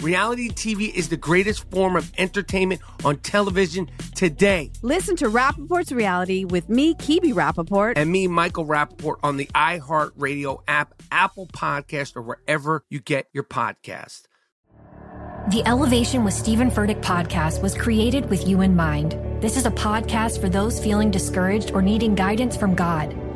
Reality TV is the greatest form of entertainment on television today. Listen to Rapaport's Reality with me, Kebe Rapaport. And me, Michael Rapaport, on the iHeartRadio app, Apple Podcast, or wherever you get your podcast. The Elevation with Stephen Furtick podcast was created with you in mind. This is a podcast for those feeling discouraged or needing guidance from God.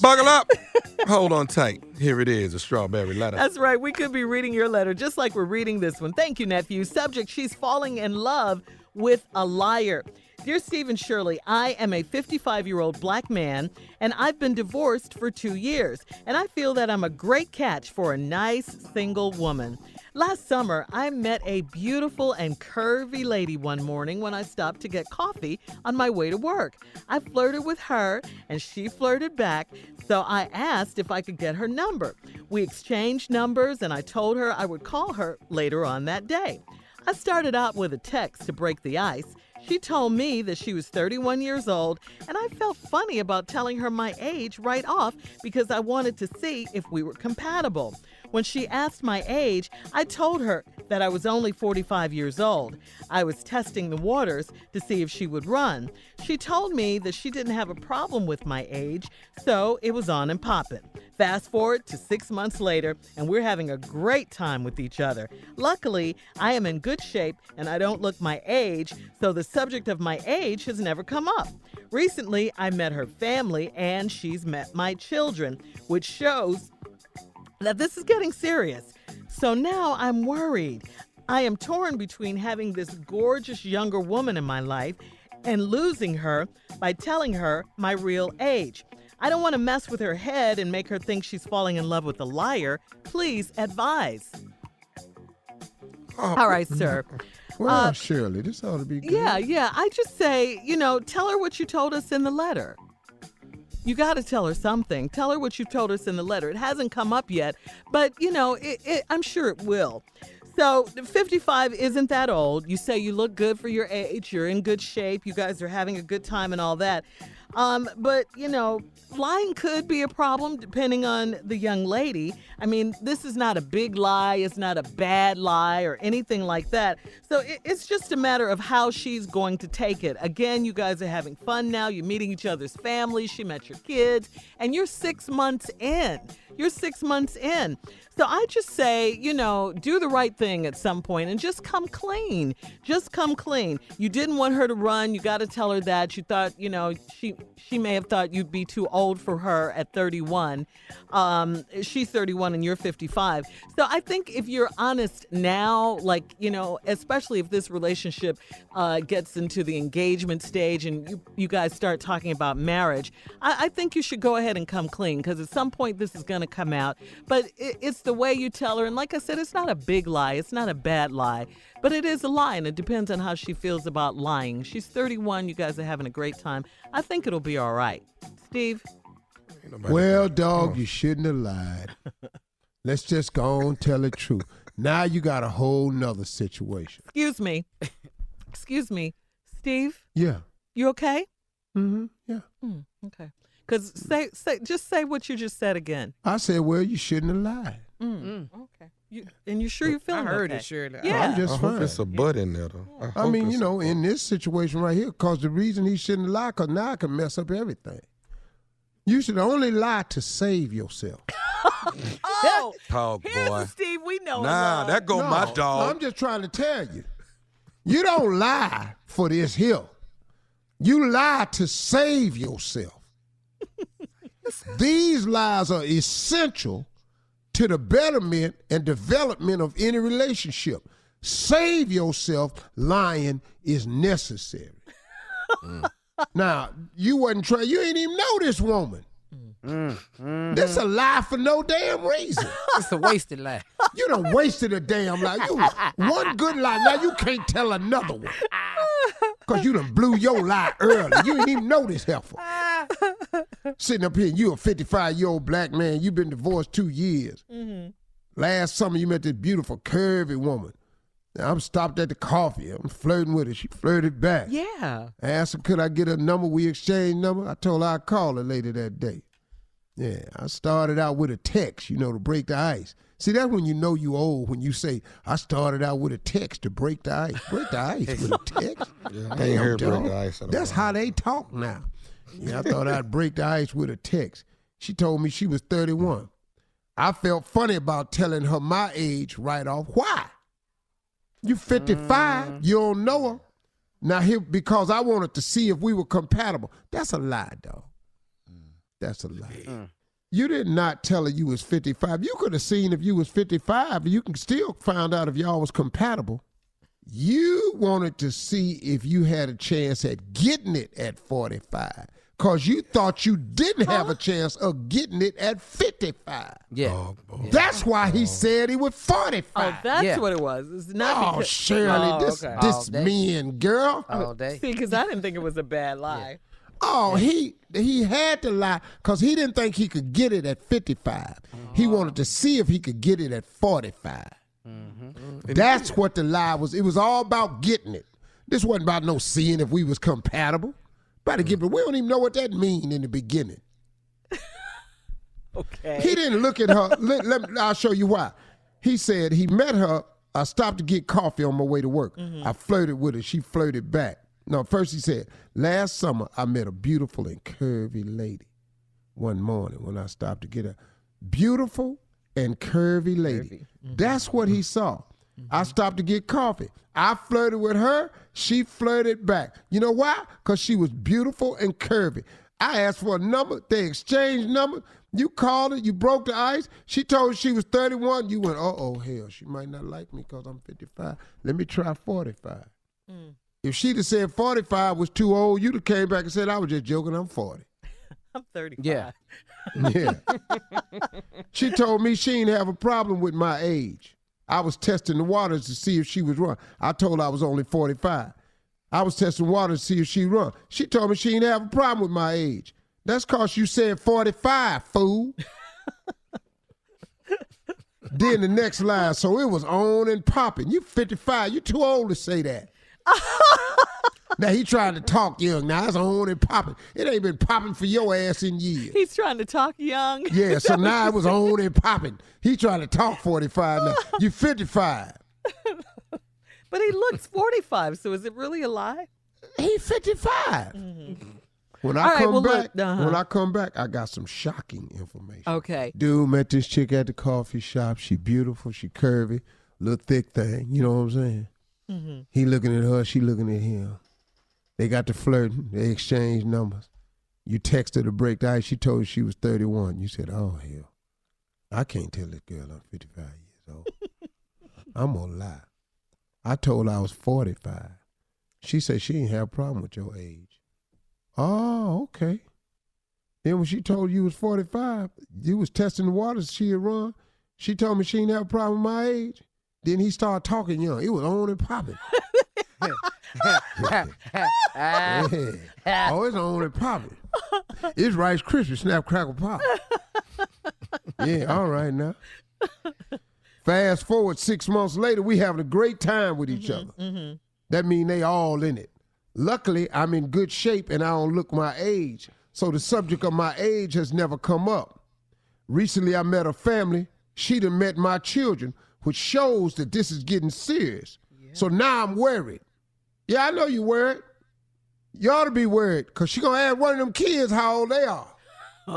Buckle up. Hold on tight. Here it is, a strawberry letter. That's right. We could be reading your letter just like we're reading this one. Thank you, nephew. Subject She's falling in love with a liar. Dear Stephen Shirley, I am a 55 year old black man and I've been divorced for two years. And I feel that I'm a great catch for a nice single woman. Last summer, I met a beautiful and curvy lady one morning when I stopped to get coffee on my way to work. I flirted with her and she flirted back, so I asked if I could get her number. We exchanged numbers and I told her I would call her later on that day. I started out with a text to break the ice. She told me that she was 31 years old, and I felt funny about telling her my age right off because I wanted to see if we were compatible. When she asked my age, I told her that I was only 45 years old. I was testing the waters to see if she would run. She told me that she didn't have a problem with my age, so it was on and popping. Fast forward to six months later, and we're having a great time with each other. Luckily, I am in good shape and I don't look my age, so the subject of my age has never come up. Recently, I met her family and she's met my children, which shows that this is getting serious. So now I'm worried. I am torn between having this gorgeous younger woman in my life and losing her by telling her my real age. I don't want to mess with her head and make her think she's falling in love with a liar. Please advise. Oh. All right, sir. Well, Uh, Shirley, this ought to be good. Yeah, yeah. I just say, you know, tell her what you told us in the letter. You got to tell her something. Tell her what you've told us in the letter. It hasn't come up yet, but, you know, it, it, I'm sure it will. So, 55 isn't that old. You say you look good for your age, you're in good shape, you guys are having a good time and all that. Um, but, you know, lying could be a problem depending on the young lady. I mean, this is not a big lie, it's not a bad lie or anything like that. So it, it's just a matter of how she's going to take it. Again, you guys are having fun now, you're meeting each other's families, she met your kids, and you're six months in. You're six months in. So I just say, you know, do the right thing at some point and just come clean. Just come clean. You didn't want her to run. You got to tell her that. You thought, you know, she she may have thought you'd be too old for her at 31. Um, she's 31 and you're 55. So I think if you're honest now, like, you know, especially if this relationship uh, gets into the engagement stage and you, you guys start talking about marriage, I, I think you should go ahead and come clean because at some point this is going to come out. But it, it's the way you tell her. And like I said, it's not a big lie, it's not a bad lie, but it is a lie. And it depends on how she feels about lying. She's 31. You guys are having a great time. I think it'll be all right. Steve? Well, dog, you shouldn't have lied. Let's just go on tell the truth. Now you got a whole nother situation. Excuse me. Excuse me. Steve? Yeah. You okay? Mm-hmm. Yeah. Mm, okay. Because say, say, just say what you just said again. I said, well, you shouldn't have lied. Mm. Okay. You, and you sure you're feeling I heard okay? it, Shirley. Yeah. I'm just I hope fine. it's a butt in there, though. I hope mean, you know, in this situation right here, because the reason he shouldn't lie, because now I can mess up everything. You should only lie to save yourself. Oh, Dog here's boy. the Steve we know. Nah, love. that go my dog. I'm just trying to tell you. You don't lie for this hill. You lie to save yourself. These lies are essential to the betterment and development of any relationship. Save yourself, lying is necessary. Now, you wasn't trying, you ain't even know this woman. Mm-hmm. This a lie for no damn reason. It's a wasted lie. You done wasted a damn lie. You one good lie. Now you can't tell another one. Cause you done blew your lie early. You didn't even know this heifer. Sitting up here, you a 55 year old black man. you've been divorced two years. Mm-hmm. Last summer you met this beautiful curvy woman. Now, I'm stopped at the coffee. I'm flirting with her. She flirted back. Yeah. I asked her, could I get her number? We exchanged number. I told her I'd call her later that day. Yeah, I started out with a text, you know, to break the ice. See, that's when you know you old, when you say, I started out with a text to break the ice. Break the ice with a text? Yeah, I ain't Damn, heard break the ice That's how they talk now. Yeah, I thought I'd break the ice with a text. She told me she was 31. I felt funny about telling her my age right off. Why? You 55, mm. you don't know her. Now here because I wanted to see if we were compatible. That's a lie, dog. That's a lie. Mm. You did not tell her you was 55. You could have seen if you was 55, you can still find out if y'all was compatible. You wanted to see if you had a chance at getting it at 45. Cause you thought you didn't have a chance of getting it at 55. Yeah. Oh, oh, Dog boy. That's why he oh. said he was 45. Oh, that's Yeah. what it was. It's not Oh, because. Shirley, Oh, this, okay. this All day. men, girl. All day. See, because I didn't think it was a bad lie. Oh, he he had to lie because he didn't think he could get it at 55. He uh-huh. wanted to see if he could get it at 45. Mm-hmm. That's what the lie was. It was all about getting it. This wasn't about no seeing if we was compatible. To give it. We don't even know what that mean in the beginning. Okay. He didn't look at her. let, let- I'll show you why. He said he met her. I stopped to get coffee on my way to work. Mm-hmm. I flirted with her. She flirted back. No, first he said, last summer I met a beautiful and curvy lady one morning when I stopped to get her. Beautiful and curvy lady. Mm-hmm. That's what he mm-hmm. saw. I stopped to get coffee. I flirted with her. She flirted back. You know why? Because she was beautiful and curvy. I asked for a number. They exchanged numbers. You called it. You broke the ice. She told you she was 31. You went, uh oh, hell, she might not like me because I'm 55. Let me try 45. If she'd have said 45 was too old, you'd have came back and said, I was just joking. I'm 40. I'm 35. Yeah. Yeah. she told me she didn't have a problem with my age. I was testing the waters to see if she was run. I told her I was only 45. I was testing waters to see if she run. She told me she didn't have a problem with my age. That's cause you said 45, fool. then the next line, so it was on and popping. You 55, you too old to say that. now he trying to talk young. Now it's on and popping. It ain't been popping for your ass in years. He's trying to talk young. Yeah, so now it was on and popping. He trying to talk 45 now. You 55. But he looks 45, so is it really a lie? He 55. When I right, come well, back, look, uh-huh. when I come back, I got some shocking information. Okay. Dude met this chick at the coffee shop. She beautiful, she curvy, little thick thing. You know what I'm saying? Mm-hmm. He looking at her, she looking at him. They got to flirting. They exchanged numbers. You texted to break the ice. She told you she was 31. You said, "Oh hell, I can't tell this girl I'm 55 years old. I'm gonna lie. I told her I was 45. She said she ain't have a problem with your age. Oh, okay. Then when she told you was 45, you was testing the waters she had run. She told me she ain't have a problem with my age. Then he started talking young. It was on and popping. Yeah. Oh, it's on and popping. It's Rice Krispie Snap Crackle Pop. yeah, all right now. Fast forward six months later, we having a great time with each other. Mm-hmm, mm-hmm. That mean they all in it. Luckily, I'm in good shape and I don't look my age, so the subject of my age has never come up. Recently, I met a family. She done met my children, which shows that this is getting serious. So now I'm worried. Yeah, I know you worried. You ought to be worried, because she going to ask one of them kids how old they are.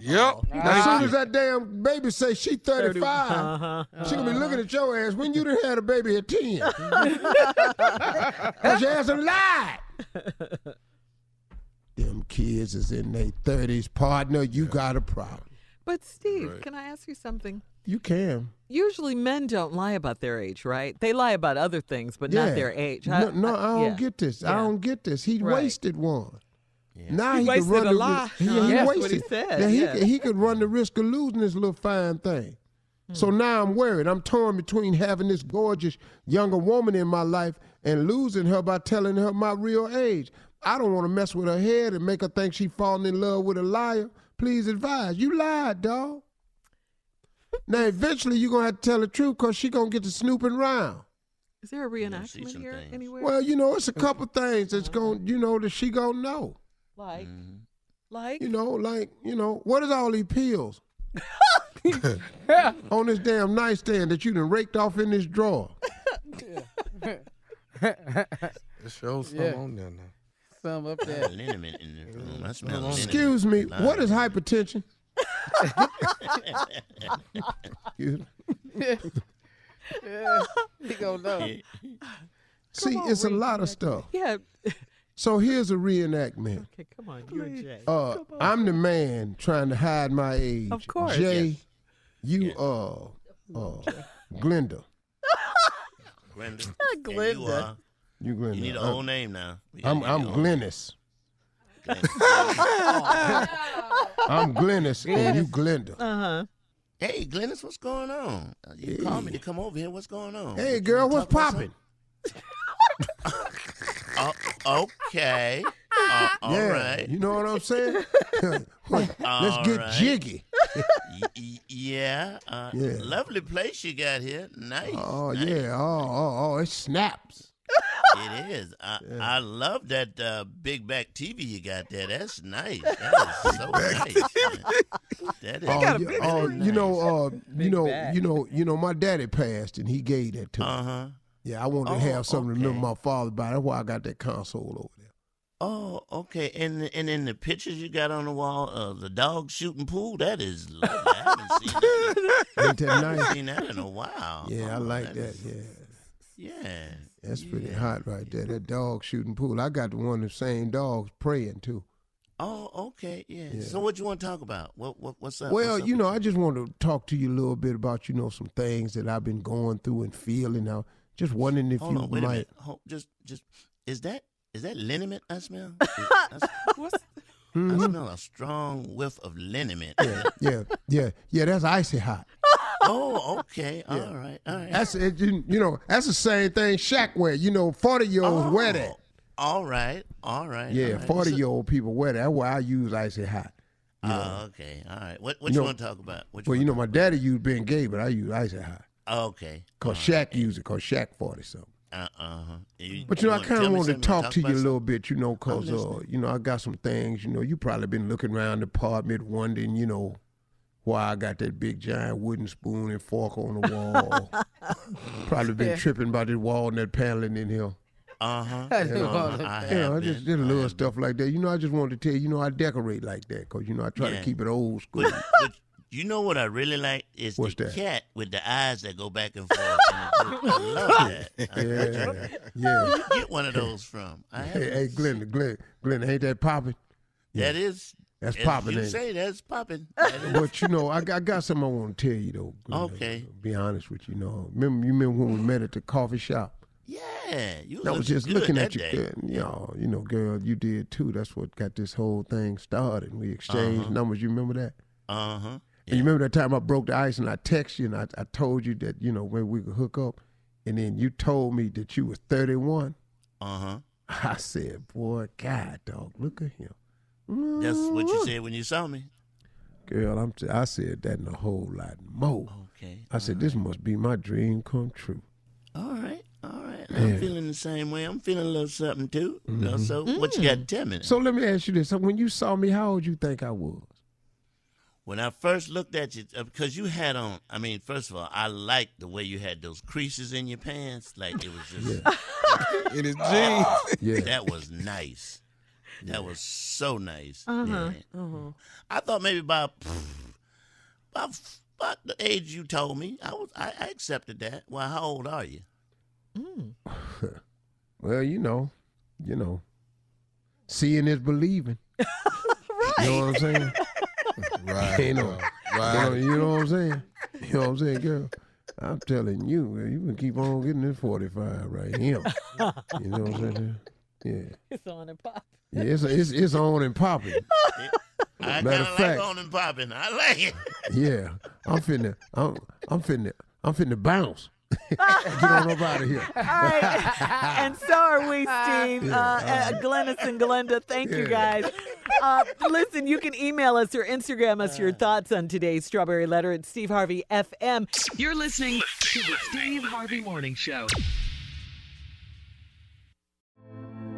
Yep. As soon as that damn baby say she 35, Uh-huh. she gonna be looking at your ass when you done had a baby at 10. Cause your ass done lied. Them kids is in their 30s. Partner, you got a problem. But Steve, can I ask you something? You can. Usually men don't lie about their age, right? They lie about other things, but Yeah. not their age. No, no, I don't yeah. get this. I don't get this. He Right. wasted one. Now He he, wasted could run a the lot. risk. Yeah, he That's what he said, Now, he, yeah. could, he could run the risk of losing this little fine thing. So Hmm. now I'm worried. I'm torn between having this gorgeous younger woman in my life and losing her by telling her my real age. I don't want to mess with her head and make her think she's falling in love with a liar. Please advise. You lied, dog. Now eventually you're gonna have to tell the truth because she gonna get to snooping around. Is there a reenactment here anywhere? Well, you know, it's a couple things that's gonna you know, that she gonna know. like, mm-hmm. like, You know, like, you know, what is all these pills on this damn nightstand that you done raked off in this drawer? It shows something Yeah. on there now. Some up there. liniment in the room. I smell liniment. Excuse me, what is hypertension? Excuse yeah, he gonna know. See, on, it's a lot of stuff. yeah. So here's a reenactment. Okay, come on, you and Jay. Uh, I'm the man trying to hide my age. Of course. Jay, you uh, uh, Glenda. Glenda. Glenda. You, uh, You Glenda. you need a I'm- whole name now. We I'm get I'm your own- Glennis. Glennis. I'm Glennis and you Glenda. Uh huh. Hey, Glennis, what's going on? Uh, You called me to come over here. What's going on? Hey You girl, wanna what's popping? Oh, okay. Uh, yeah, right. you know what I'm saying? Let's All get right. jiggy. Y- y- yeah, uh, Yeah. Lovely place you got here. Nice. Oh nice. yeah, oh oh oh, it snaps. It is. I, I love that uh, big back TV you got there. That's nice. That is so nice. That is Oh, got a you, big oh, you know, uh, you know, bag. you know, you know, my daddy passed and he gave that to me. Uh huh. Yeah, I wanted to Oh, have something to remember my father by. That's why I got that console over there. Oh, okay. And and in the pictures you got on the wall, uh, the dog shooting pool. That is lovely. I haven't seen that. Ain't that I haven't seen that in a while. Yeah, I Oh, like that. is- Yeah. Yeah. That's pretty hot right there. That dog shooting pool. I got the one of the same dogs praying too. Oh, okay. Yeah. Yeah. So what you want to talk about? What what what's up? Well, What's up you with know, I just want to talk to you a little bit about you know some things that I've been going through and feeling. Now, just wondering if Hold you on, wait might. minute. Hold, just, just, is that is that liniment I smell? Is- I, s- What's I Mhm. smell a strong whiff of liniment. Yeah, yeah, yeah, yeah. That's icy hot. Oh, okay. All right, all right. That's it. You, you know, that's the same thing Shaq wear. You know, forty year olds wear that. Oh, All right, all right. Yeah, all right. forty year old people wear that. That's why I use icy hot. Oh, okay, all right. What what You you, know- want to talk about? What Well, you know, my daddy used being gay, but I use icy hot. okay. Cause Shaq used it. Cause Shaq forty something. Uh uh. But you know, I kind of wanted to talk to you a little bit. bit, you know, cause uh, you know, I got some things. You know, you probably been looking around the apartment, wondering, you know, why I got that big giant wooden spoon and fork on the wall. probably been Yeah. tripping about this walnut paneling in here. Uh-huh. I do all of I that. You have know, I just been. did a little stuff like that. You know, I just wanted to tell you, you know, I decorate like that because, you know, I try Yeah. to keep it old school. But, but you know what I really like is What's the that? cat with the eyes that go back and forth. And I love that. I- yeah, yeah. Where you get one of those from? I Hey, hey, Glenn, Glenn, Glenn, ain't that popping? That is. That's popping, You ain't say that's popping. But you know, I, got- I got something I want to tell you though. Okay. Be honest with you. you know, remember you remember when we met at the coffee shop? Yeah, you I was just looking at you, girl. You know, you know, girl, you did too. That's what got this whole thing started. We exchanged Uh-huh. numbers. You remember that? Uh huh. And you remember that time I broke the ice and I texted you and I, I told you that you know when we could hook up, and then you told me that you was thirty one. Uh huh. I said, boy, God, dog, look at him. That's what you said when you saw me. Girl, I'm. T- I said that and a whole lot more. Okay. I said this must be my dream come true. All right. All right. Yeah. I'm feeling the same way. I'm feeling a little something too. You know, So what you got to tell me? So let me ask you this: so when you saw me, how old you think I was? When I first looked at you, uh, because you had on, I mean, first of all, I liked the way you had those creases in your pants. Like it was just, In his jeans. Yeah. that was nice. That was so nice. Uh-huh. Yeah. Uh-huh. I thought maybe about, about, about the age you told me, I was, I, I accepted that. Well, how old are you? Well, you know, you know, seeing is believing. Right. You know what I'm saying? Right. You know, Right. you know, you know what I'm saying? You know what I'm saying, girl? I'm telling you, you can keep on getting this 45 right here. You know what I'm saying? Yeah. It's on and pop. Yeah, it's, it's, it's on and popping. I Matter kind of of like on and popping. I like it. Yeah. I'm finna, I'm, I'm finna, I'm finna bounce. Get on up out of here. All right. and so are we, Steve. Uh, uh, Glennis and Glenda, thank you guys. Uh, listen, you can email us or Instagram us your thoughts on today's Strawberry Letter at Steve Harvey FM. You're listening to the Steve Harvey Morning Show.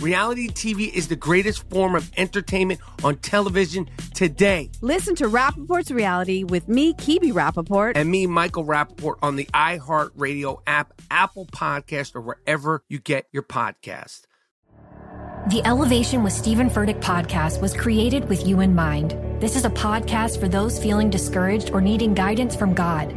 Reality TV is the greatest form of entertainment on television today. Listen to Rapaport's reality with me, Kebe Rapaport. And me, Michael Rapaport, on the iHeartRadio app, Apple Podcast, or wherever you get your podcast. The Elevation with Stephen Furtick podcast was created with you in mind. This is a podcast for those feeling discouraged or needing guidance from God.